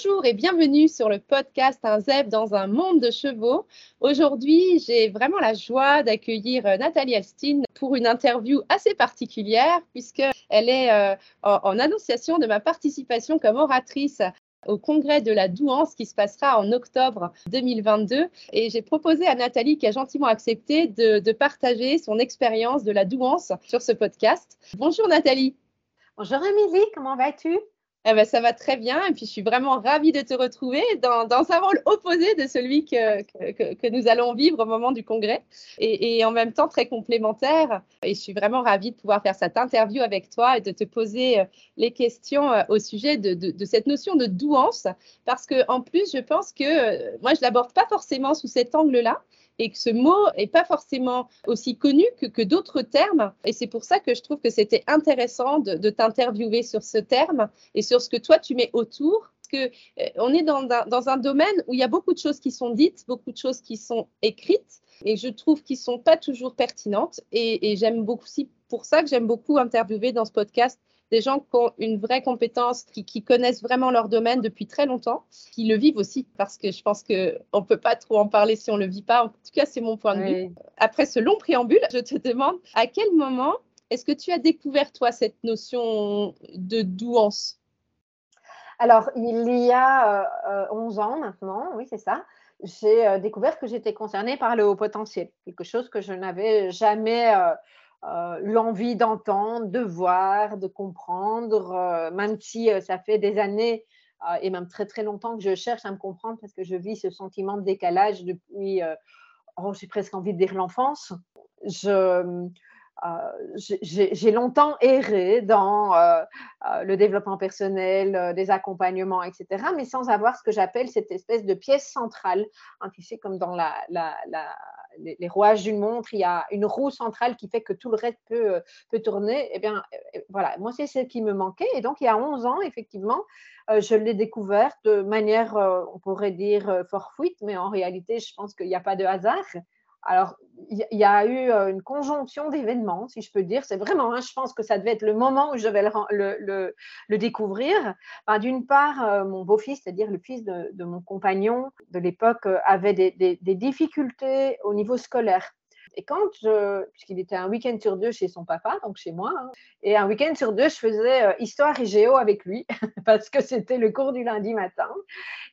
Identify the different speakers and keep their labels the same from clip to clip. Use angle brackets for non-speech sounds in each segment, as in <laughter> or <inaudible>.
Speaker 1: Bonjour et bienvenue sur le podcast Un ZEP dans un monde de chevaux. Aujourd'hui, j'ai vraiment la joie d'accueillir euh, Nathalie Elstein pour une interview assez particulière puisqu'elle est euh, en, annonciation de ma participation comme oratrice au congrès de la Douance qui se passera en octobre 2022. Et j'ai proposé à Nathalie, qui a gentiment accepté, de, de partager son expérience de la Douance sur ce podcast. Bonjour Nathalie.
Speaker 2: Bonjour Émilie, comment vas-tu?
Speaker 1: Eh ben, ça va très bien. Et puis je suis vraiment ravie de te retrouver dans, un rôle opposé de celui que, que, nous allons vivre au moment du congrès. Et, en même temps très complémentaire. Et je suis vraiment ravie de pouvoir faire cette interview avec toi et de te poser euh, les questions euh, au sujet de, de, de cette notion de douance. Parce que en plus je pense que euh, moi je l'aborde pas forcément sous cet angle-là et que ce mot n'est pas forcément aussi connu que, que d'autres termes. Et c'est pour ça que je trouve que c'était intéressant de, de t'interviewer sur ce terme et sur ce que toi tu mets autour. Que euh, est dans, dans, dans, un domaine où il y a beaucoup de choses qui sont dites, beaucoup de choses qui sont écrites, et je trouve qu'ils sont pas toujours pertinentes. Et, et j'aime beaucoup, aussi pour ça que j'aime beaucoup interviewer dans ce podcast des gens qui ont une vraie compétence, qui, qui, connaissent vraiment leur domaine depuis très longtemps, qui le vivent aussi, parce que je pense qu'on ne peut pas trop en parler si on ne le vit pas. En tout cas, c'est mon point de vue. Après ce long préambule, je te demande à quel moment est-ce que tu as découvert, toi, cette notion de douance?
Speaker 2: Alors, il y a euh, 11 ans maintenant, oui, c'est ça j'ai euh, découvert que j'étais concernée par le haut potentiel, quelque chose que je n'avais jamais euh, euh, l'envie d'entendre, de voir, de comprendre, euh, même si euh, ça fait des années et même très très longtemps que je cherche à me comprendre parce que je vis ce sentiment de décalage depuis, oh, j'ai presque envie de dire l'enfance. Je, j'ai longtemps erré dans euh, euh, le développement personnel, des accompagnements, etc., mais sans avoir ce que j'appelle cette espèce de pièce centrale. Hein, tu sais, comme dans les, rouages d'une montre, il y a une roue centrale qui fait que tout le reste peut, tourner. Eh bien, voilà, moi, c'est ce qui me manquait. Et donc, il y a 11 ans, effectivement, je l'ai découvert de manière, on pourrait dire, fortuite, mais en réalité, je pense qu'il n'y a pas de hasard. Alors, il y, a eu euh, une conjonction d'événements, si je peux dire. C'est vraiment, hein, je pense que ça devait être le moment où je vais le, découvrir. Enfin, D'une part, euh, mon beau-fils, c'est-à-dire le fils de, mon compagnon de l'époque, euh, avait des, difficultés au niveau scolaire. Et quand je, puisqu'il était un week-end sur deux chez son papa, donc chez moi, hein, et un week-end sur deux, je faisais histoire et géo avec lui, <laughs> parce que c'était le cours du lundi matin.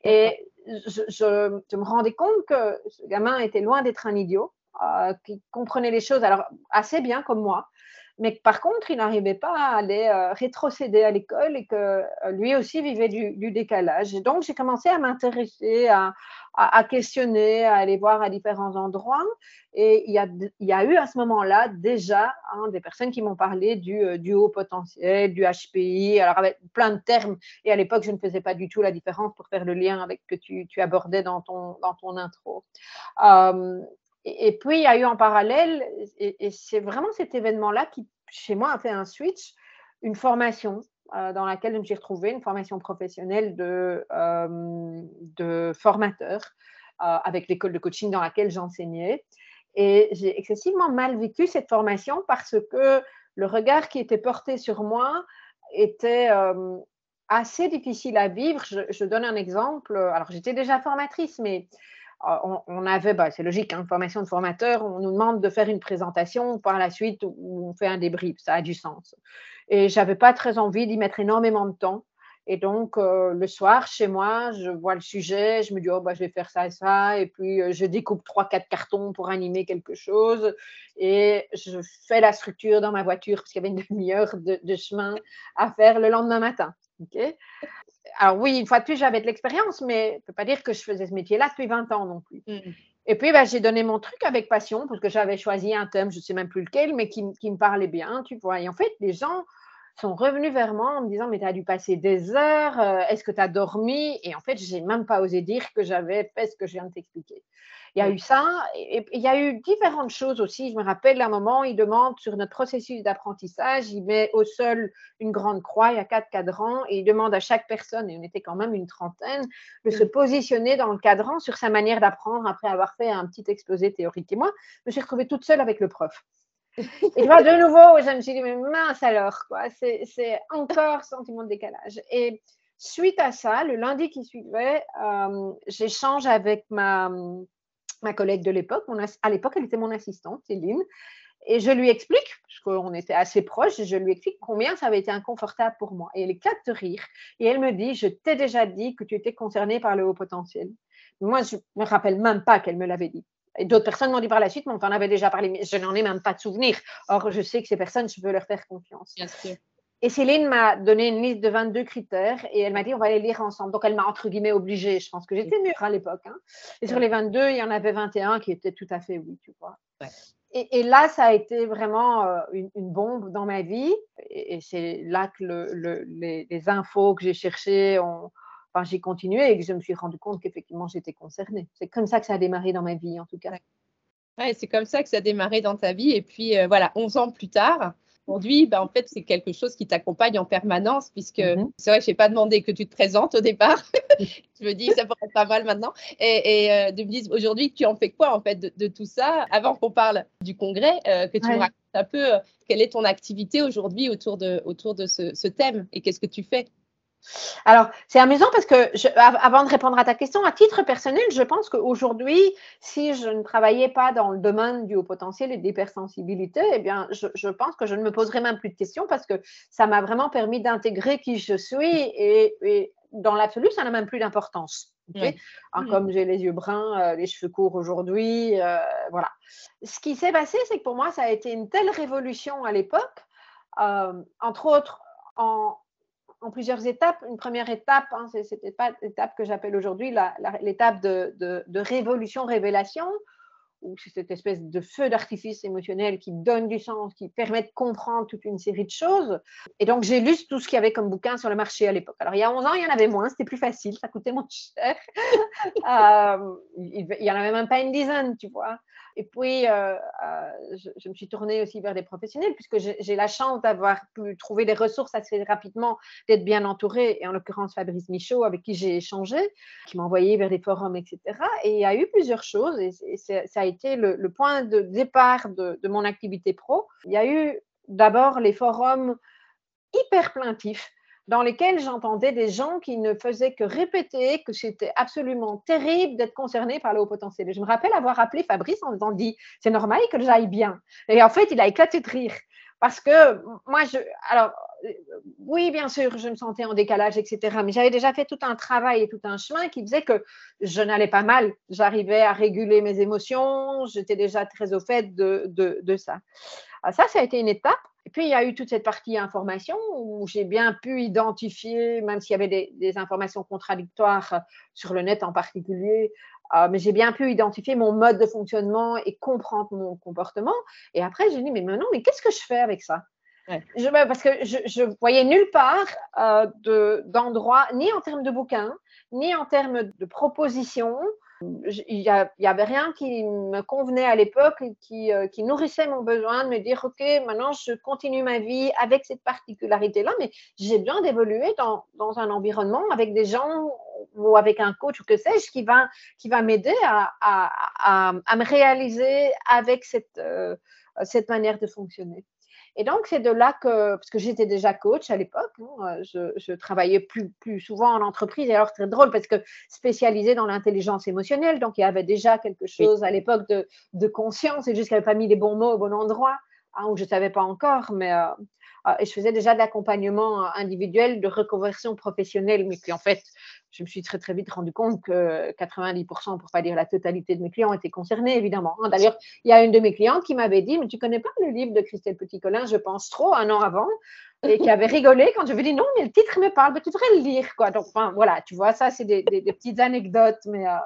Speaker 2: Et je, me rendais compte que ce gamin était loin d'être un idiot, euh, qui comprenait les choses alors assez bien comme moi, mais par contre, il n'arrivait pas à aller euh, rétrocéder à l'école et que euh, lui aussi vivait du, décalage. Donc, j'ai commencé à m'intéresser, à, questionner, à aller voir à différents endroits. Et il y a, eu à ce moment-là déjà hein, des personnes qui m'ont parlé du, euh, haut potentiel, du HPI, alors avec plein de termes. Et à l'époque, je ne faisais pas du tout la différence pour faire le lien avec ce que tu, tu abordais dans ton, dans ton intro. Et, puis, il y a eu en parallèle, et, c'est vraiment cet événement-là qui, chez moi, a fait un switch, une formation euh, dans laquelle je me suis retrouvée, une formation professionnelle de, euh, formateur euh, avec l'école de coaching dans laquelle j'enseignais. Et j'ai excessivement mal vécu cette formation parce que le regard qui était porté sur moi était assez difficile à vivre. Je, donne un exemple. Alors, j'étais déjà formatrice, mais on, on avait, bah, c'est logique, hein, formation de formateur, on nous demande de faire une présentation par la suite où on fait un débrief, ça a du sens. Et j'avais pas très envie d'y mettre énormément de temps. Et donc, euh, le soir, chez moi, je vois le sujet, je me dis, oh, bah, je vais faire ça et ça. Et puis, euh, je découpe trois, quatre cartons pour animer quelque chose. Et je fais la structure dans ma voiture parce qu'il y avait une demi-heure de, de, chemin à faire le lendemain matin. Okay alors oui, une fois de plus, j'avais de l'expérience, mais je ne peux pas dire que je faisais ce métier-là depuis 20 ans non plus. Mmh. Et puis, bah, j'ai donné mon truc avec passion parce que j'avais choisi un thème, je ne sais même plus lequel, mais qui, qui, me parlait bien, tu vois. Et en fait, les gens sont revenus vers moi en me disant, mais tu as dû passer des heures, euh, est-ce que tu as dormi? Et en fait, je n'ai même pas osé dire que j'avais fait ce que je viens de t'expliquer. Il y a eu ça, et, il y a eu différentes choses aussi. Je me rappelle à un moment, il demande sur notre processus d'apprentissage, il met au sol une grande croix, il y a quatre cadrans, et il demande à chaque personne, et on était quand même une trentaine, de se positionner dans le cadran sur sa manière d'apprendre après avoir fait un petit exposé théorique. Et moi, je me suis retrouvée toute seule avec le prof. Et vois, de nouveau, je me suis dit, mais mince alors, quoi, c'est encore sentiment de décalage. Et suite à ça, le lundi qui suivait, j'échange avec ma, ma collègue de l'époque. À l'époque, elle était mon assistante, Céline. Et je lui explique, parce qu'on était assez proches, je lui explique combien ça avait été inconfortable pour moi. Et elle éclate de rire. Et elle me dit, je t'ai déjà dit que tu étais concernée par le haut potentiel. Moi, je ne me rappelle même pas qu'elle me l'avait dit. D'autres personnes m'ont dit par la suite, mais on t'en avait déjà parlé, mais je n'en ai même pas de souvenir. Or, je sais que ces personnes, je peux leur faire confiance. Bien sûr. Et Céline m'a donné une liste de 22 critères et elle m'a dit on va les lire ensemble. Donc elle m'a entre guillemets obligée. Je pense que j'étais mûre à l'époque. Hein. Et sur les 22, il y en avait 21 qui étaient tout à fait oui, tu vois. Et, là, ça a été vraiment euh, une, bombe dans ma vie. Et, c'est là que les, infos que j'ai cherchées ont, enfin, j'ai continué et que je me suis rendu compte qu'effectivement j'étais concernée. C'est comme ça que ça a démarré dans ma vie, en tout cas.
Speaker 1: Ouais, c'est comme ça que ça a démarré dans ta vie. Et puis euh, voilà, 11 ans plus tard, Aujourd'hui, ben, en fait, c'est quelque chose qui t'accompagne en permanence, puisque mhm. c'est vrai que je n'ai pas demandé que tu te présentes au départ. <laughs> je me dis, ça pourrait être pas mal maintenant. Et, euh, de me dire, aujourd'hui, tu en fais quoi, en fait, de, tout ça Avant qu'on parle du congrès, euh, que tu me racontes un peu euh, quelle est ton activité aujourd'hui autour de, autour de ce thème et qu'est-ce que tu fais?
Speaker 2: Alors, c'est amusant parce que, avant de répondre à ta question, à titre personnel, je pense qu'aujourd'hui, si je ne travaillais pas dans le domaine du haut potentiel et de l'hypersensibilité, eh bien, je, pense que je ne me poserais même plus de questions parce que ça m'a vraiment permis d'intégrer qui je suis et, dans l'absolu, ça n'a même plus d'importance. Mmh. Comme j'ai les yeux bruns, euh, les cheveux courts aujourd'hui, euh, voilà. Ce qui s'est passé, c'est que pour moi, ça a été une telle révolution à l'époque, euh, entre autres en, en plusieurs étapes. Une première étape, hein, c'était pas l'étape que j'appelle aujourd'hui l'étape de, de, révolution-révélation, où c'est cette espèce de feu d'artifice émotionnel qui donne du sens, qui permet de comprendre toute une série de choses. Et donc, j'ai lu tout ce qu'il y avait comme bouquin sur le marché à l'époque. Alors, il y a 11 ans, il y en avait moins, c'était plus facile, ça coûtait moins cher. <laughs> Euh, il n'y en avait même pas une dizaine, tu vois. Et puis, euh, euh, je, me suis tournée aussi vers des professionnels, puisque j'ai la chance d'avoir pu trouver des ressources assez rapidement, d'être bien entourée, et en l'occurrence Fabrice Michaud, avec qui j'ai échangé, qui m'a envoyé vers des forums, etc. Et il y a eu plusieurs choses, et, ça a été le, point de départ de, mon activité pro. Il y a eu d'abord les forums hyper plaintifs dans lesquels j'entendais des gens qui ne faisaient que répéter que c'était absolument terrible d'être concerné par le haut potentiel. Je me rappelle avoir appelé Fabrice en disant c'est normal que j'aille bien. Et en fait, il a éclaté de rire parce que moi, je, alors oui, bien sûr, je me sentais en décalage, etc. Mais j'avais déjà fait tout un travail et tout un chemin qui disait que je n'allais pas mal. J'arrivais à réguler mes émotions. J'étais déjà très au fait de, de, de ça. Ah, ça, ça a été une étape. Et puis, il y a eu toute cette partie information où j'ai bien pu identifier, même s'il y avait des, informations contradictoires sur le net en particulier, euh, mais j'ai bien pu identifier mon mode de fonctionnement et comprendre mon comportement. Et après, j'ai dit, mais maintenant, mais qu'est-ce que je fais avec ça? Je, Parce que je, ne voyais nulle part euh, d'endroit, ni en termes de bouquins, ni en termes de propositions, il n'y avait rien qui me convenait à l'époque, qui, euh, qui nourrissait mon besoin de me dire, OK, maintenant je continue ma vie avec cette particularité-là, mais j'ai besoin d'évoluer dans, un environnement avec des gens ou avec un coach ou que sais-je qui va, qui va m'aider à, me réaliser avec cette, euh, cette manière de fonctionner. Et donc, c'est de là que, parce que j'étais déjà coach à l'époque, hein, je, je, travaillais plus, plus souvent en entreprise. Et alors, très drôle parce que spécialisée dans l'intelligence émotionnelle, donc il y avait déjà quelque chose à l'époque de, de, conscience. Et juste qu'elle n'avait pas mis les bons mots au bon endroit, hein, où je ne savais pas encore. Mais euh, ah, et je faisais déjà de l'accompagnement euh, individuel, de reconversion professionnelle, mais puis en fait, je me suis très très vite rendu compte que 90%, pour pas dire la totalité de mes clients étaient concernés, évidemment. Hein. D'ailleurs, il y a une de mes clientes qui m'avait dit, mais tu connais pas le livre de Christelle Petit-Colin, je pense trop, un an avant, et qui avait rigolé quand je lui ai dit, non, mais le titre me parle, mais tu devrais le lire, quoi. Donc, enfin, voilà, tu vois, ça, c'est des, petites anecdotes, mais... Euh,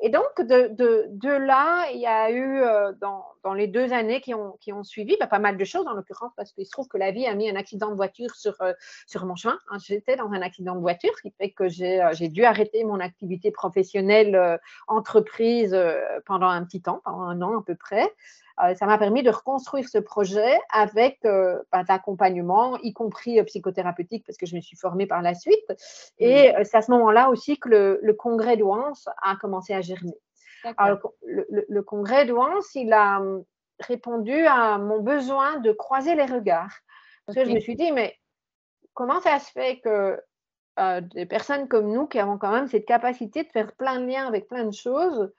Speaker 2: et donc, de, là, il y a eu, euh, dans, les deux années qui ont, suivi, bah, pas mal de choses en l'occurrence, parce qu'il se trouve que la vie a mis un accident de voiture sur, euh, mon chemin. Hein. J'étais dans un accident de voiture, ce qui fait que j'ai euh, dû arrêter mon activité professionnelle entreprise pendant un petit temps, pendant un an à peu près. Euh, ça m'a permis de reconstruire ce projet avec euh, bah, d'accompagnement, y compris euh, psychothérapeutique, parce que je me suis formée par la suite. Et c'est à ce moment-là aussi que le, congrès de a commencé à germer. le, congrès de il a hum, répondu à mon besoin de croiser les regards. Parce que je me suis dit, mais comment ça se fait que des personnes comme nous qui avons quand même cette capacité de faire plein de liens avec plein de choses,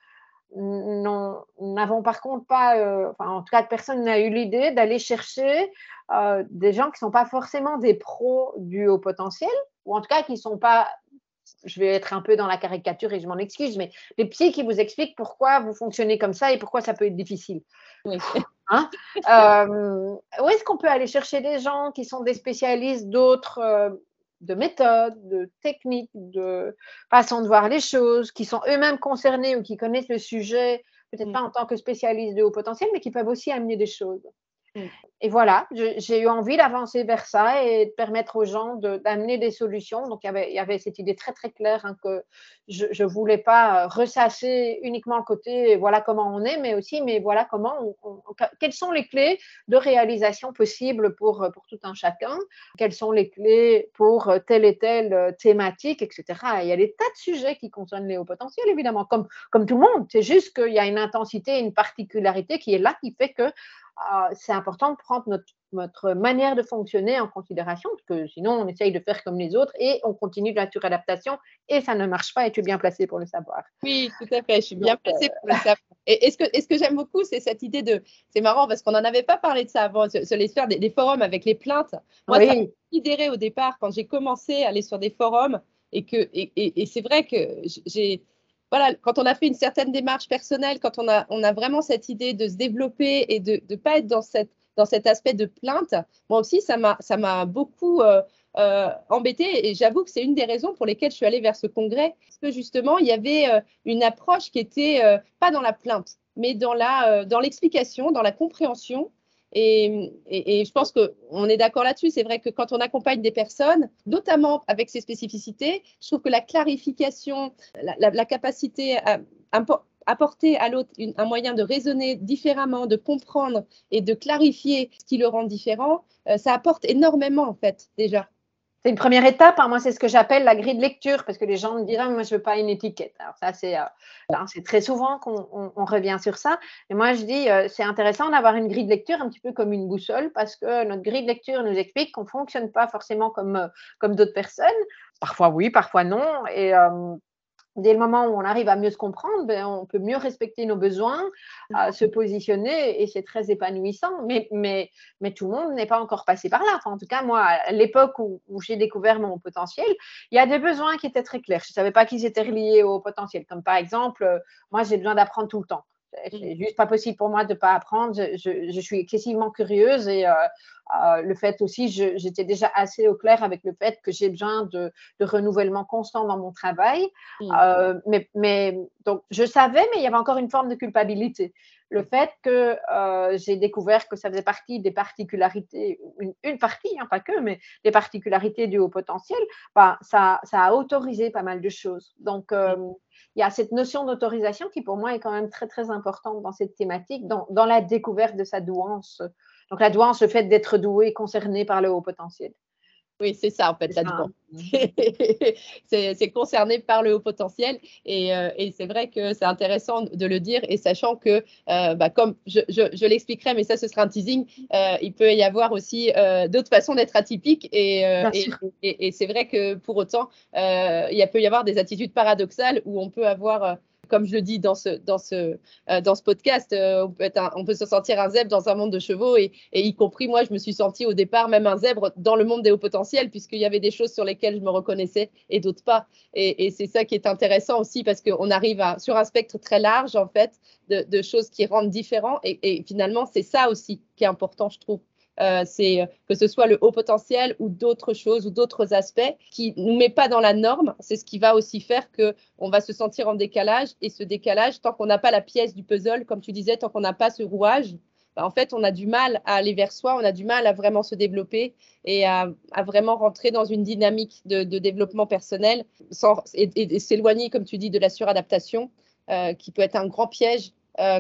Speaker 2: n'avons par contre pas, enfin, en tout cas, personne n'a eu l'idée d'aller chercher des gens qui ne sont pas forcément des pros du haut potentiel, ou en tout cas qui ne sont pas je vais être un peu dans la caricature et je m'en excuse, mais les psys qui vous expliquent pourquoi vous fonctionnez comme ça et pourquoi ça peut être difficile. Oui. <laughs> Hein euh, où est-ce qu'on peut aller chercher des gens qui sont des spécialistes d'autres, euh, de méthodes, de techniques, de façon de voir les choses, qui sont eux-mêmes concernés ou qui connaissent le sujet, peut-être mm. pas en tant que spécialistes de haut potentiel, mais qui peuvent aussi amener des choses. Mm. Et voilà, j'ai eu envie d'avancer vers ça et de permettre aux gens d'amener des solutions. Donc, il y, avait, cette idée très, très claire hein, que je ne voulais pas ressasser uniquement le côté voilà comment on est, mais aussi mais voilà comment quelles sont les clés de réalisation possibles pour, pour tout un chacun, quelles sont les clés pour telle et telle thématique, etc. il y a des tas de sujets qui concernent les hauts potentiels, évidemment, comme, comme tout le monde. C'est juste qu'il y a une intensité, une particularité qui est là, qui fait que ah, c'est important de prendre notre, notre, manière de fonctionner en considération, parce que sinon on essaye de faire comme les autres et on continue de la suradaptation et ça ne marche pas et tu es bien placé pour le savoir.
Speaker 1: Oui, tout à fait, je suis bien placée pour le savoir. Et, ce que, ce que j'aime beaucoup, c'est cette idée de. C'est marrant parce qu'on n'en avait pas parlé de ça avant, sur, les sphères des, forums avec les plaintes. Moi, ça m'a considéré au départ quand j'ai commencé à aller sur des forums et que et, et c'est vrai que j'ai quand on a fait une certaine démarche personnelle, quand on a, vraiment cette idée de se développer et de ne pas être dans, cet aspect de plainte, moi aussi, ça m'a beaucoup euh, euh, embêté et j'avoue que c'est une des raisons pour lesquelles je suis allée vers ce congrès, parce que justement, il y avait euh, une approche qui était pas dans la plainte, mais dans l'explication, dans la compréhension et, je pense qu'on est d'accord là-dessus. C'est vrai que quand on accompagne des personnes, notamment avec ces spécificités, je trouve que la clarification, la, capacité à, apporter à l'autre un moyen de raisonner différemment, de comprendre et de clarifier ce qui le rend différent, euh, ça apporte énormément en fait déjà.
Speaker 2: C'est une première étape. Hein. Moi, c'est ce que j'appelle la grille de lecture, parce que les gens me diront, moi, je veux pas une étiquette. Alors ça, c'est euh, très souvent qu'on revient sur ça. Et moi, je dis, euh, c'est intéressant d'avoir une grille de lecture un petit peu comme une boussole, parce que notre grille de lecture nous explique qu'on fonctionne pas forcément comme euh, comme d'autres personnes. Parfois oui, parfois non. Et dès le moment où on arrive à mieux se comprendre, ben, on peut mieux respecter nos besoins, à se positionner et c'est très épanouissant. Mais, mais, mais tout le monde n'est pas encore passé par là. en tout cas, moi, à l'époque où, j'ai découvert mon potentiel, il y a des besoins qui étaient très clairs. Je ne savais pas qu'ils étaient reliés au potentiel. Comme par exemple, euh, moi, j'ai besoin d'apprendre tout le temps. C'est juste pas possible pour moi de ne pas apprendre. Je, je, suis excessivement curieuse et euh, euh, le fait aussi, j'étais déjà assez au clair avec le fait que j'ai besoin de, de, renouvellement constant dans mon travail. Euh, mais, mais, donc, je savais, mais il y avait encore une forme de culpabilité. Le fait que j'ai découvert que ça faisait partie des particularités, une, partie, hein, pas que, mais des particularités du haut potentiel, bah, ça, ça, a autorisé pas mal de choses. Donc, il y a cette notion d'autorisation qui pour moi est quand même très très importante dans cette thématique, dans, dans la découverte de sa douance. Donc la douance, le fait d'être doué, concerné par le haut potentiel.
Speaker 1: Oui, c'est ça en fait, c'est <laughs> concerné par le haut potentiel euh, et, c'est vrai que c'est intéressant de le dire et sachant que, euh, bah, comme je, je, l'expliquerai, mais ça ce sera un teasing, euh, il peut y avoir aussi d'autres façons d'être atypique et, et, et c'est vrai que pour autant, il peut y avoir des attitudes paradoxales où on peut avoir comme je le dis dans ce, dans ce, euh, dans ce podcast, euh, on, peut se sentir un zèbre dans un monde de chevaux et, y compris moi, je me suis sentie au départ même un zèbre dans le monde des hauts potentiels puisqu'il y avait des choses sur lesquelles je me reconnaissais et d'autres pas. Et, c'est ça qui est intéressant aussi parce qu'on arrive sur un spectre très large en fait de, choses qui rendent différents et finalement c'est ça aussi qui est important je trouve. Euh, c'est euh, que ce soit le haut potentiel ou d'autres choses ou d'autres aspects qui nous met pas dans la norme. C'est ce qui va aussi faire que on va se sentir en décalage et ce décalage, tant qu'on n'a pas la pièce du puzzle, comme tu disais, tant qu'on n'a pas ce rouage, bah, en fait, on a du mal à aller vers soi, on a du mal à vraiment se développer et à, vraiment rentrer dans une dynamique de, développement personnel sans, et, s'éloigner, comme tu dis, de la suradaptation, euh, qui peut être un grand piège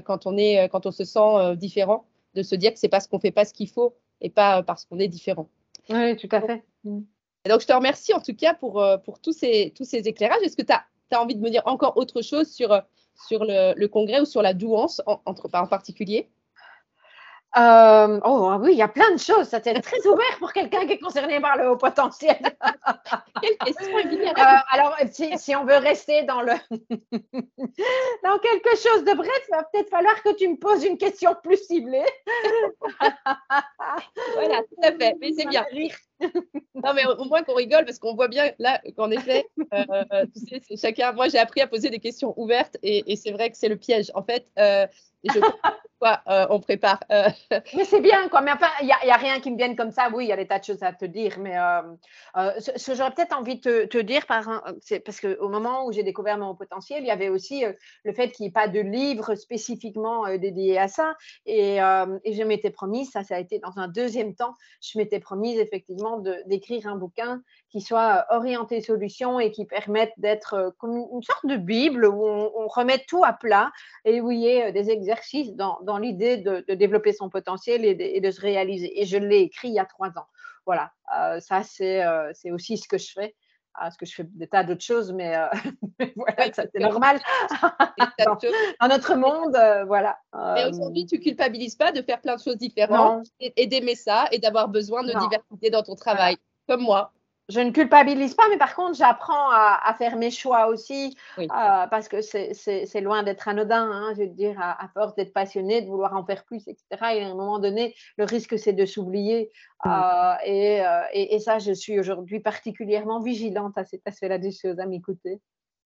Speaker 1: quand, on est, quand on se sent différent, de se dire que c'est parce qu'on fait pas ce qu'il faut et pas parce qu'on est différent.
Speaker 2: Oui, tout à fait.
Speaker 1: Et donc, je te remercie en tout cas pour, euh, pour tous, ces, tous ces éclairages. Est-ce que tu as, as, envie de me dire encore autre chose sur, sur le, le congrès ou sur la douance en, entre, en particulier?
Speaker 2: Euh, oh oui, il y a plein de choses. Ça très ouvert pour quelqu'un qui est concerné par le haut potentiel. <laughs>
Speaker 1: Quelle question
Speaker 2: euh, Alors, si, on veut rester dans le <laughs> dans quelque chose de bref, il va peut-être falloir que tu me poses une question plus ciblée. <laughs>
Speaker 1: voilà, tout à fait. Mais c'est bien. <laughs> non, mais au moins qu'on rigole parce qu'on voit bien là qu'en effet, euh, tu sais, chacun. Moi, j'ai appris à poser des questions ouvertes et, c'est vrai que c'est le piège. En fait, euh, je quoi, euh, on prépare. Euh. <laughs>
Speaker 2: Mais c'est bien, quoi. Mais enfin, il n'y a, rien qui me vienne comme ça. Oui, il y a des tas de choses à te dire. Mais euh, ce, que j'aurais peut-être envie de te, dire, c'est parce qu'au moment où j'ai découvert mon potentiel, il y avait aussi le fait qu'il n'y ait pas de livre spécifiquement dédié à ça. Et, et, je m'étais promise, ça, ça a été dans un deuxième temps, je m'étais promise effectivement d'écrire un bouquin qui soit orienté solution et qui permette d'être comme une sorte de Bible où on, remet tout à plat et où il y ait des exercices dans, l'idée de, développer son potentiel et de, se réaliser. Et je l'ai écrit il y a trois ans. Voilà, euh, ça euh, c'est aussi ce que je fais. Parce ah, que je fais des tas d'autres choses, mais, euh, <laughs> voilà, ça c'est normal. <laughs> dans, notre monde, voilà.
Speaker 1: Mais aujourd'hui, tu culpabilises pas de faire plein de choses différentes et, d'aimer ça et d'avoir besoin de diversité dans ton travail, comme moi
Speaker 2: je ne culpabilise pas, mais par contre, j'apprends à, faire mes choix aussi, euh, parce que c'est loin d'être anodin. Hein, je veux dire, à, force d'être passionné, de vouloir en faire plus, etc. Et à un moment donné, le risque, c'est de s'oublier. Euh, euh, et, et, ça, je suis aujourd'hui particulièrement vigilante à cet aspect-là des choses, à m'écouter.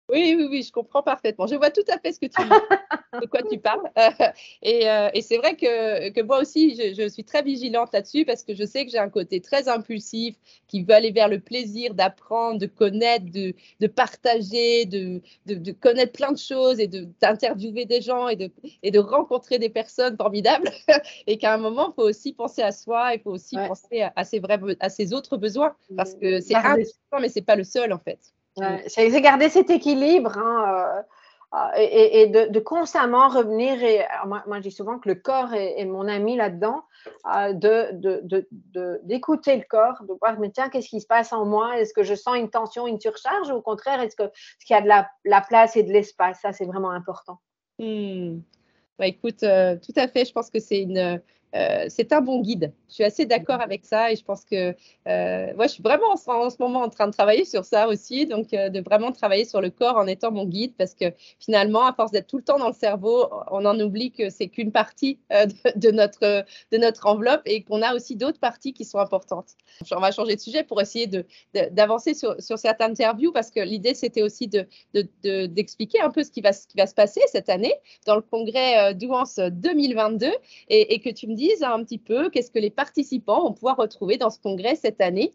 Speaker 1: Oui, oui, oui, je comprends parfaitement. Je vois tout à fait ce que tu <laughs> de quoi tu parles. <laughs> et, euh, et c'est vrai que, que, moi aussi, je, je suis très vigilante là-dessus parce que je sais que j'ai un côté très impulsif qui veut aller vers le plaisir d'apprendre, de connaître, de, de partager, de, de, de, connaître plein de choses et d'interviewer des gens et de, et de rencontrer des personnes formidables. <laughs> et qu'à un moment, il faut aussi penser à soi, il faut aussi penser à, ses vrais, à ses autres besoins parce que c'est un mais c'est pas le seul en fait.
Speaker 2: C'est garder cet équilibre hein, euh, et, de, constamment revenir. Et, moi, je dis souvent que le corps est, mon ami là-dedans, euh, d'écouter le corps, de voir, mais tiens, qu'est-ce qui se passe en moi? Est-ce que je sens une tension, une surcharge Ou au contraire, est-ce qu'il y a de la, place et de l'espace? Ça, c'est vraiment important.
Speaker 1: Hmm. Bah, écoute, euh, tout à fait. Je pense que c'est une euh, c'est un bon guide. Je suis assez d'accord avec ça et je pense que euh, moi, je suis vraiment en, ce moment en train de travailler sur ça aussi, donc euh, de vraiment travailler sur le corps en étant mon guide parce que finalement, à force d'être tout le temps dans le cerveau, on en oublie que c'est qu'une partie de, notre, de notre enveloppe et qu'on a aussi d'autres parties qui sont importantes. On va changer de sujet pour essayer d'avancer de, sur, sur, certaines interviews parce que l'idée, c'était aussi d'expliquer de, un peu ce qui, va, ce qui va se passer cette année dans le congrès Douance 2022 et, et que tu me un petit peu qu'est-ce que les participants vont pouvoir retrouver dans ce congrès cette année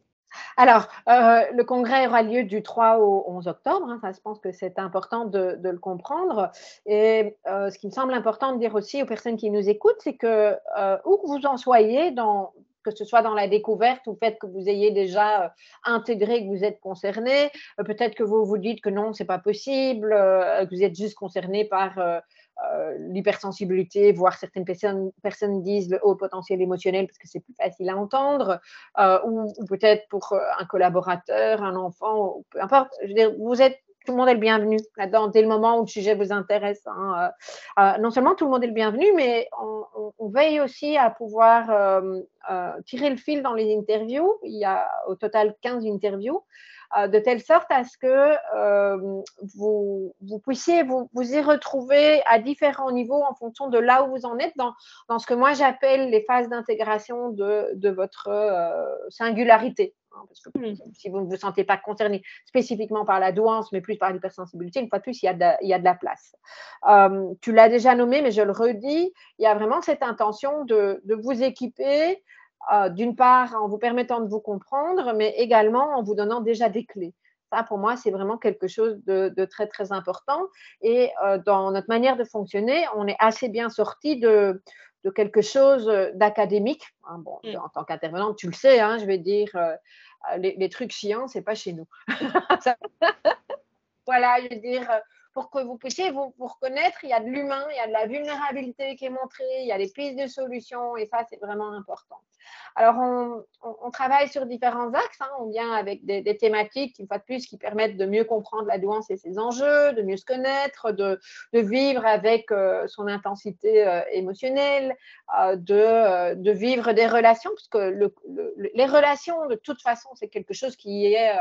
Speaker 2: alors, euh, le congrès aura lieu du 3 au 11 octobre. Hein, je pense que c'est important de, le comprendre. Et euh, ce qui me semble important de dire aussi aux personnes qui nous écoutent, c'est que euh, où que vous en soyez, dans, que ce soit dans la découverte ou le fait que vous ayez déjà intégré que vous êtes concerné, peut-être que vous vous dites que non, c'est pas possible, que vous êtes juste concerné par euh, l'hypersensibilité, voire certaines personnes, disent le haut potentiel émotionnel parce que c'est plus facile à entendre, euh, ou, peut-être pour euh, un collaborateur, un enfant, peu importe. Vous êtes tout le monde est le bienvenu là-dedans, dès le moment où le sujet vous intéresse. Hein, non seulement tout le monde est le bienvenu, mais on, veille aussi à pouvoir tirer le fil dans les interviews. Il y a au total 15 interviews. Euh, de telle sorte à ce que euh, vous, puissiez vous, y retrouver à différents niveaux en fonction de là où vous en êtes dans, dans ce que moi j'appelle les phases d'intégration de, de, votre euh, singularité. Hein, parce que si vous ne vous sentez pas concerné spécifiquement par la douance, mais plus par l'hypersensibilité, une fois de plus, il y a de, il y a de la place. tu l'as déjà nommé, mais je le redis, il y a vraiment cette intention de, de vous équiper euh, d'une part en vous permettant de vous comprendre, mais également en vous donnant déjà des clés. Ça, pour moi, c'est vraiment quelque chose de, très, très important. Et euh, dans notre manière de fonctionner, on est assez bien sorti de, quelque chose d'académique. Hein, bon, mm. En tant qu'intervenante, tu le sais, hein, je vais dire, euh, les, trucs chiants, c'est pas chez nous. <laughs> voilà, je veux dire, pour que vous puissiez vous, reconnaître, il y a de l'humain, il y a de la vulnérabilité qui est montrée, il y a des pistes de solutions, et ça, c'est vraiment important. Alors, on, travaille sur différents axes. Hein. On vient avec des, thématiques, une fois de plus, qui permettent de mieux comprendre la douance et ses enjeux, de mieux se connaître, de, vivre avec euh, son intensité euh, émotionnelle, euh, de, vivre des relations, parce que les relations, de toute façon, c'est quelque chose qui est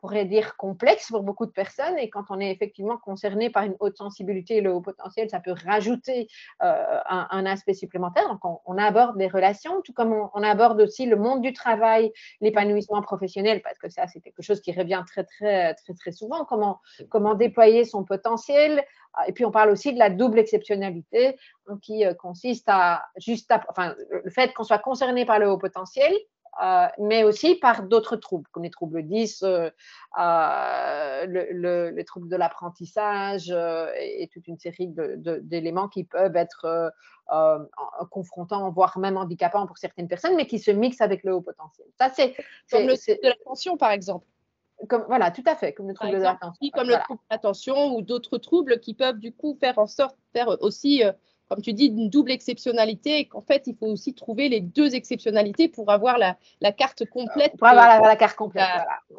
Speaker 2: pourrait dire complexe pour beaucoup de personnes. Et quand on est effectivement concerné par une haute sensibilité et le haut potentiel, ça peut rajouter euh, un, aspect supplémentaire. Donc, on, aborde les relations, tout comme on, aborde aussi le monde du travail, l'épanouissement professionnel, parce que ça, c'est quelque chose qui revient très, très, très, très souvent. Comment, comment déployer son potentiel. Et puis, on parle aussi de la double exceptionnalité, hein, qui euh, consiste à juste, enfin, le fait qu'on soit concerné par le haut potentiel, euh, mais aussi par d'autres troubles, comme les troubles 10, euh, euh, les troubles de l'apprentissage et, toute une série d'éléments qui peuvent être confrontants, voire même handicapants pour certaines personnes, mais qui se mixent avec le haut potentiel.
Speaker 1: Ça, c'est comme le trouble de l'attention, par exemple.
Speaker 2: Comme, voilà, tout à fait, comme le trouble de l'attention.
Speaker 1: Comme le trouble de l'attention ou d'autres troubles qui peuvent du coup faire en sorte, faire aussi comme tu dis, une double exceptionnalité et qu'en fait, il faut aussi trouver les deux exceptionnalités pour avoir la, carte complète.
Speaker 2: Pour avoir la, carte complète.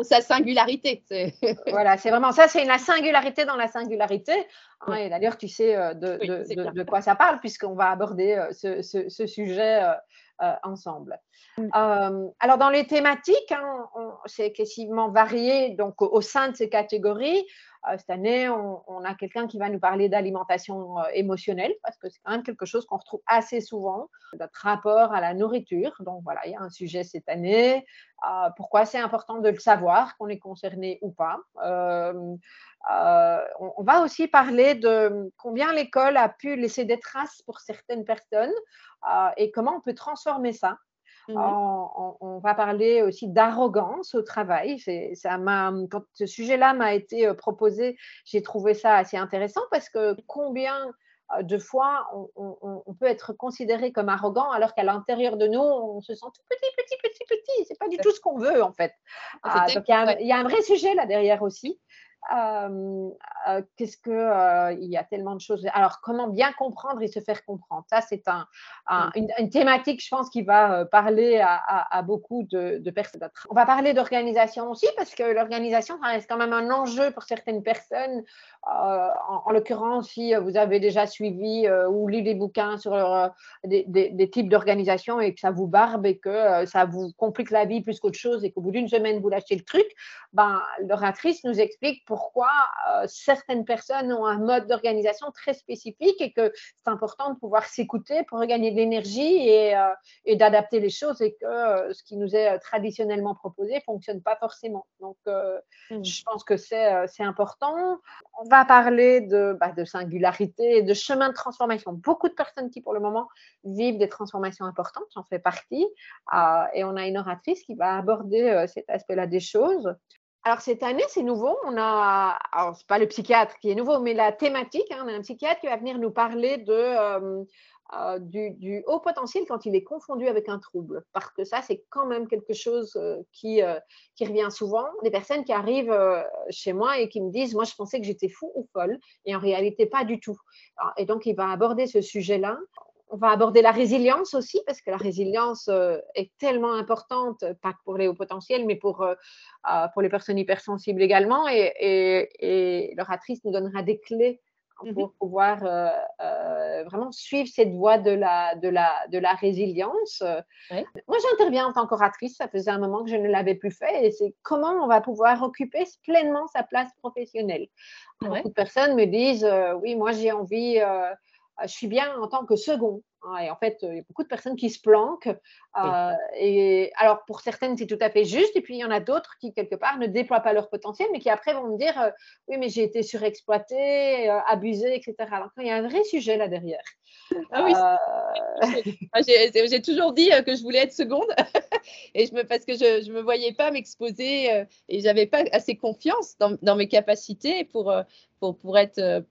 Speaker 1: Sa singularité. <laughs>
Speaker 2: voilà, c'est vraiment ça, c'est la singularité dans la singularité. Hein, et d'ailleurs, tu sais euh, de, quoi ça parle, puisqu'on va aborder euh, ce, sujet euh, ensemble. Mm. alors, dans les thématiques, hein, c'est excessivement varié donc, au sein de ces catégories. Euh, cette année, on, a quelqu'un qui va nous parler d'alimentation euh, émotionnelle, parce que c'est quand même quelque chose qu'on retrouve assez souvent, notre rapport à la nourriture. Donc voilà, il y a un sujet cette année. Euh, pourquoi c'est important de le savoir, qu'on est concerné ou pas. on, va aussi parler de combien l'école a pu laisser des traces pour certaines personnes et comment on peut transformer ça. Mmh on, va parler aussi d'arrogance au travail. Ça quand ce sujet-là m'a été proposé, j'ai trouvé ça assez intéressant parce que combien de fois on, peut être considéré comme arrogant alors qu'à l'intérieur de nous, on se sent tout petit, petit, petit, petit. C'est pas du tout ce qu'on veut en fait. Ah, donc il y, a un vrai sujet là derrière aussi. Qu'est-ce que il y a tellement de choses. Alors, comment bien comprendre et se faire comprendre? Ça, c'est un, une, thématique, je pense, qui va parler à, beaucoup de, personnes. On va parler d'organisation aussi, parce que l'organisation, reste quand même un enjeu pour certaines personnes. en, l'occurrence, si vous avez déjà suivi ou lu des bouquins sur des, des, types d'organisation et que ça vous barbe et que ça vous complique la vie plus qu'autre chose et qu'au bout d'une semaine, vous lâchez le truc, ben, l'oratrice nous explique pourquoi euh, certaines personnes ont un mode d'organisation très spécifique et que c'est important de pouvoir s'écouter pour regagner de l'énergie et, euh, d'adapter les choses et que euh, ce qui nous est traditionnellement proposé ne fonctionne pas forcément. Donc, mmh. je pense que c'est important. On va parler de, bah, de singularité, de chemin de transformation. Beaucoup de personnes qui, pour le moment, vivent des transformations importantes, j'en fais partie. et on a une oratrice qui va aborder cet aspect-là des choses. Alors cette année, c'est nouveau. On a, c'est pas le psychiatre qui est nouveau, mais la thématique. Hein, on a un psychiatre qui va venir nous parler de euh, euh, du, haut potentiel quand il est confondu avec un trouble, parce que ça, c'est quand même quelque chose euh, qui qui revient souvent. Des personnes qui arrivent chez moi et qui me disent, moi, je pensais que j'étais fou ou folle, et en réalité pas du tout. et donc, il va aborder ce sujet-là on va aborder la résilience aussi, parce que la résilience euh, est tellement importante, pas pour les hauts potentiels, mais pour, euh, euh, pour les personnes hypersensibles également. Et, et, l'oratrice nous donnera des clés mmh pour pouvoir vraiment suivre cette voie de la, de la, de la résilience. Moi, j'interviens en tant qu'oratrice, ça faisait un moment que je ne l'avais plus fait, et c'est comment on va pouvoir occuper pleinement sa place professionnelle. Beaucoup de personnes me disent, oui, moi j'ai envie je suis bien en tant que second. Hein, et en fait, il y a beaucoup de personnes qui se planquent. Euh, et alors, pour certaines, c'est tout à fait juste. Et puis, il y en a d'autres qui, quelque part, ne déploient pas leur potentiel, mais qui après vont me dire euh, Oui, mais j'ai été surexploité, euh, abusé, etc. Alors, il y a un vrai sujet là derrière.
Speaker 1: Ah oui. Euh, <laughs> j'ai toujours dit que je voulais être seconde <laughs> et je me, parce que je ne me voyais pas m'exposer et j'avais pas assez confiance dans, dans, mes capacités pour, pour, pour être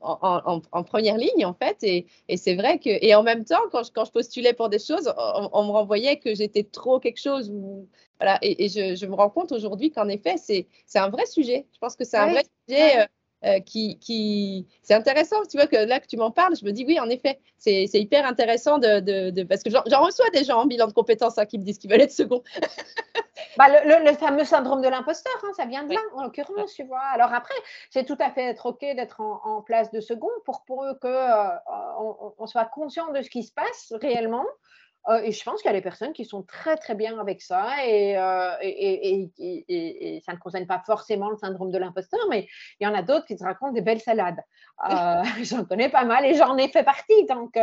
Speaker 1: en, première ligne en fait. Et, et c'est vrai que, et en même temps, quand je, quand je postulais pour des choses, on, me renvoyait que j'étais trop quelque chose. Ou, voilà, et, et je, je, me rends compte aujourd'hui qu'en effet, c'est un vrai sujet. Je pense que c'est un vrai sujet. Euh, euh, qui, qui... c'est intéressant, tu vois, que là que tu m'en parles, je me dis oui, en effet, c'est hyper intéressant de, de, parce que j'en reçois des gens en bilan de compétences hein, qui me disent qu'ils veulent être second. <laughs>
Speaker 2: bah, le, le, fameux syndrome de l'imposteur, hein, ça vient de là, en l'occurrence, tu vois. Alors après, c'est tout à fait être OK d'être en, en, place de second pour, pour eux qu'on euh, on soit conscient de ce qui se passe réellement. Euh, et je pense qu'il y a des personnes qui sont très très bien avec ça euh, et, et, ça ne concerne pas forcément le syndrome de l'imposteur, mais il y en a d'autres qui se racontent des belles salades. Euh, <laughs> j'en connais pas mal et j'en ai fait partie. Donc,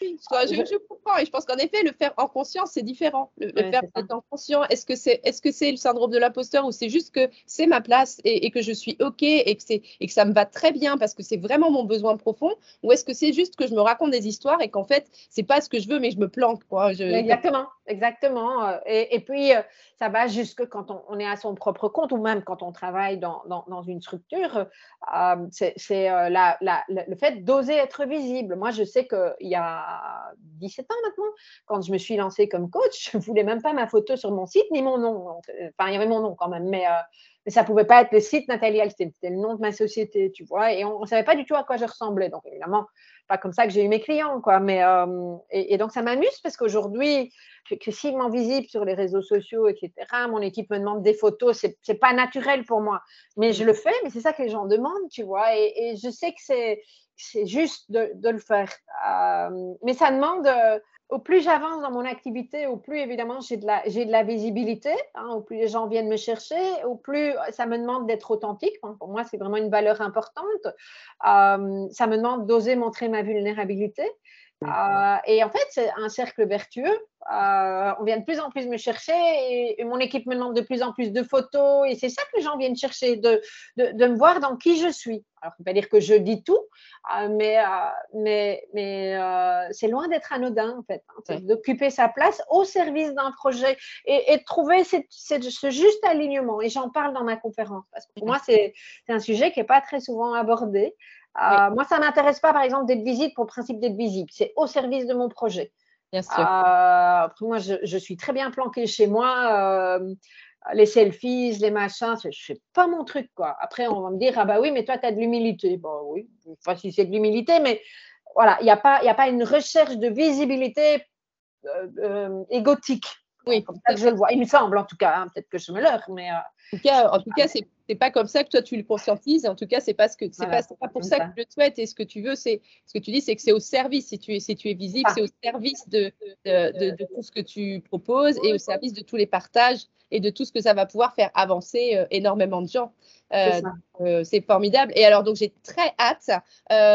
Speaker 1: je, comprends et je pense qu'en effet, le faire en conscience, c'est différent. Le, faire en conscient, est-ce que c'est est -ce c'est le syndrome de l'imposteur ou c'est juste que c'est ma place et, que je suis OK et que, et que ça me va très bien parce que c'est vraiment mon besoin profond? Ou est-ce que c'est juste que je me raconte des histoires et qu'en fait, c'est pas ce que je veux mais je me planque quoi?
Speaker 2: Exactement, exactement. Euh, et, puis, euh, ça va jusque quand on, est à son propre compte ou même quand on travaille dans, dans, une structure, euh, c'est le fait d'oser être visible. Moi, je sais qu'il y a 17 ans maintenant, quand je me suis lancée comme coach, <laughs> je ne voulais même pas ma photo sur mon site ni mon nom. Enfin, il y avait mon nom quand même, mais, mais ça pouvait pas être le site Nathalie Alstein, c'était le nom de ma société, tu vois, et on ne savait pas du tout à quoi je ressemblais. Donc, évidemment, pas comme ça que j'ai eu mes clients, quoi. Mais, et, et, donc, ça m'amuse parce qu'aujourd'hui, excessivement visible sur les réseaux sociaux, etc. Mon équipe me demande des photos, c'est, c'est pas naturel pour moi, mais je le fais, mais c'est ça que les gens demandent, tu vois, et, je sais que c'est, c'est juste de, de le faire. Euh, mais ça demande, euh, au plus j'avance dans mon activité, au plus évidemment j'ai de la, visibilité, hein, au plus les gens viennent me chercher, au plus ça me demande d'être authentique. pour moi, c'est vraiment une valeur importante. Euh, ça me demande d'oser montrer ma vulnérabilité. Euh, et en fait, c'est un cercle vertueux. Euh, on vient de plus en plus me chercher et, mon équipe me demande de plus en plus de photos et c'est ça que les gens viennent chercher, de, de, de, me voir dans qui je suis. Alors, il ne pas dire que je dis tout, euh, mais, mais, mais c'est loin d'être anodin en fait, hein, d'occuper sa place au service d'un projet et, et de trouver cette, ce juste alignement. Et j'en parle dans ma conférence parce que pour moi, c'est un sujet qui n'est pas très souvent abordé. Euh, moi, ça ne m'intéresse pas, par exemple, d'être visible pour le principe d'être visible. C'est au service de mon projet. Bien sûr. Euh, après, moi, je, suis très bien planquée chez moi. Euh, les selfies, les machins, je ne fais pas mon truc. quoi. Après, on va me dire, ah bah oui, mais toi, tu as de l'humilité. Bon, oui, je ne sais pas si c'est de l'humilité, mais voilà, il n'y a, pas, a pas une recherche de visibilité égotique. Oui, comme ça que je le vois. Il me semble, en tout cas. Hein, peut-être que je me leurre, mais.
Speaker 1: En tout cas, en tout cas c'est c'est pas comme ça que toi tu le conscientises. En tout cas, c'est pas ce que c'est pas, pas, pour ça, que tu le souhaites. Et ce que tu veux, c'est ce que tu dis, c'est que c'est au service. Si tu es si tu es visible, c'est au service de de, de, tout ce que tu proposes et au service de tous les partages et de tout ce que ça va pouvoir faire avancer euh, énormément de gens. Euh, euh, c'est formidable. Et alors, donc, j'ai très hâte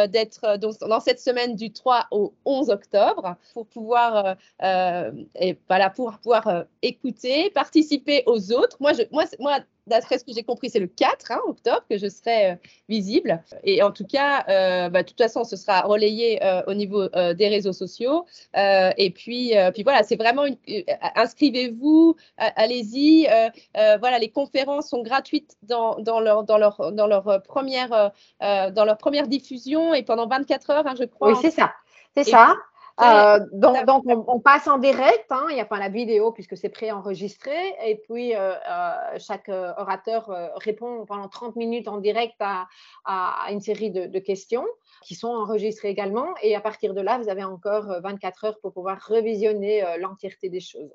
Speaker 1: d'être dans cette semaine du 3 au 11 octobre pour pouvoir, et voilà, pour pouvoir écouter, participer aux autres. Moi, je, moi, moi d'après ce que j'ai compris, c'est le 4 hein, octobre que je serai euh, visible. Et en tout cas, euh, bah, de toute façon, ce sera relayé euh, au niveau des réseaux sociaux. et puis, puis voilà, c'est vraiment une... inscrivez-vous, allez-y. voilà, les conférences sont gratuites dans, dans leur, dans leur, dans leur première, dans leur première diffusion et pendant 24 heures, hein, je crois.
Speaker 2: Oui, c'est ça. C'est ça. Euh, donc, donc on, passe en direct, hein, il n'y a pas la vidéo puisque c'est préenregistré, et puis euh, euh, chaque orateur répond pendant 30 minutes en direct à, à une série de, de, questions qui sont enregistrées également, et à partir de là, vous avez encore 24 heures pour pouvoir revisionner l'entièreté des choses.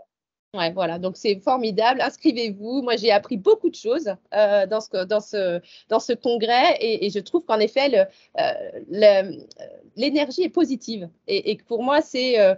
Speaker 1: Ouais, voilà, donc c'est formidable. Inscrivez-vous. Moi, j'ai appris beaucoup de choses euh, dans, ce, congrès et, je trouve qu'en effet, euh, l'énergie est positive et, et pour moi, c'est euh,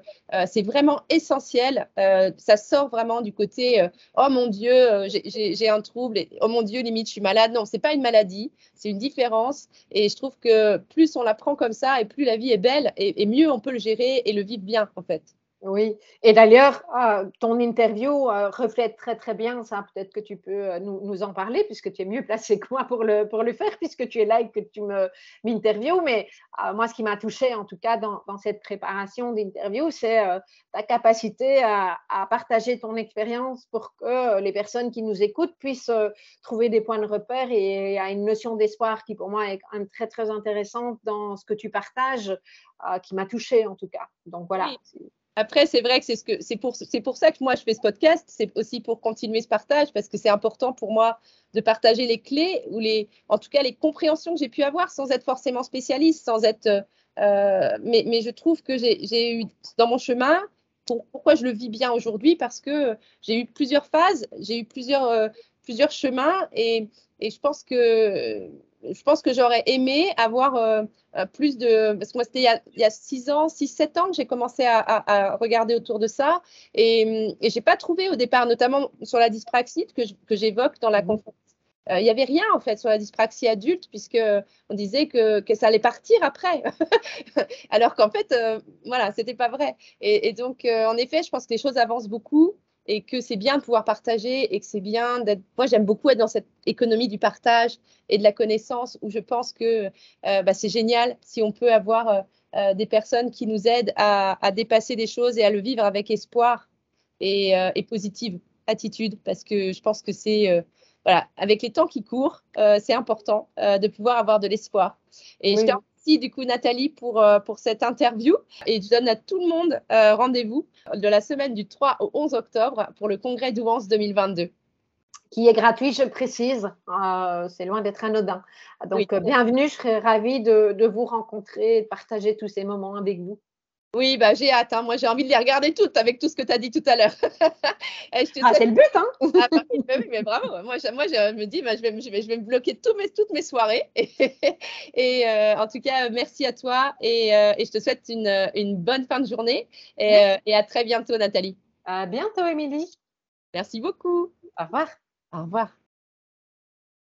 Speaker 1: vraiment essentiel. ça sort vraiment du côté oh mon Dieu, j'ai un trouble, oh mon Dieu, limite, je suis malade. Non, c'est pas une maladie, c'est une différence et je trouve que plus on la prend comme ça et plus la vie est belle et, et mieux on peut le gérer et le vivre bien en fait.
Speaker 2: Oui, et d'ailleurs, ah, ton interview euh, reflète très très bien ça. Peut-être que tu peux euh, nous, en parler puisque tu es mieux placé que moi pour le, pour le faire, puisque tu es là et que tu me m'interviews. Mais euh, moi, ce qui m'a touché en tout cas dans, cette préparation d'interview, c'est ta capacité à, partager ton expérience pour que les personnes qui nous écoutent puissent trouver des points de repère et, à une notion d'espoir qui pour moi est quand même très très intéressante dans ce que tu partages, qui m'a touché en tout cas. Donc voilà.
Speaker 1: Après, c'est vrai que c'est ce pour pour ça que moi je fais ce podcast. C'est aussi pour continuer ce partage parce que c'est important pour moi de partager les clés ou les, en tout cas les compréhensions que j'ai pu avoir sans être forcément spécialiste, sans être. Euh, mais, mais, je trouve que j'ai eu dans mon chemin. pourquoi je le vis bien aujourd'hui Parce que j'ai eu plusieurs phases, j'ai eu plusieurs euh, plusieurs chemins et, et je pense que je pense que j'aurais aimé avoir euh, euh, plus de. Parce que moi, c'était il y a 6 ans, 6-7 ans que j'ai commencé à, regarder autour de ça. Et, et je n'ai pas trouvé au départ, notamment sur la dyspraxie que j'évoque dans la mmh. conférence. Euh, il n'y avait rien en fait sur la dyspraxie adulte, puisqu'on disait que, que, ça allait partir après. <laughs> Alors qu'en fait, voilà, ce n'était pas vrai. Et, et donc, en effet, je pense que les choses avancent beaucoup et que c'est bien de pouvoir partager et que c'est bien d'être. Moi, j'aime beaucoup être dans cette économie du partage et de la connaissance où je pense que euh, bah, c'est génial si on peut avoir euh, euh, des personnes qui nous aident à, dépasser des choses et à le vivre avec espoir et, positive attitude parce que je pense que c'est. voilà, avec les temps qui courent, c'est important de pouvoir avoir de l'espoir. Et je Merci du coup Nathalie pour, euh, pour cette interview et je donne à tout le monde euh, rendez-vous de la semaine du 3 au 11 octobre pour le congrès d'Ouance 2022
Speaker 2: qui est gratuit, je précise. Euh, c'est loin d'être anodin. Donc, bienvenue. Je serais ravie de, de, vous rencontrer et de partager tous ces moments avec vous.
Speaker 1: Oui, bah, j'ai hâte. Hein. Moi, j'ai envie de les regarder toutes avec tout ce que tu as dit tout à l'heure. <laughs>
Speaker 2: ah, c'est le but, hein <laughs>
Speaker 1: ah, bah oui, bah oui, mais bravo. Moi, je, moi, je me dis, bah, je, vais, je, vais, je vais me bloquer mes, toutes mes soirées. <laughs> Et, euh, en tout cas, merci à toi et, euh, et je te souhaite une, une, bonne fin de journée. Et, euh, et à très bientôt, Nathalie.
Speaker 2: À bientôt, Émilie.
Speaker 1: Merci beaucoup.
Speaker 2: Au revoir.
Speaker 1: Au revoir.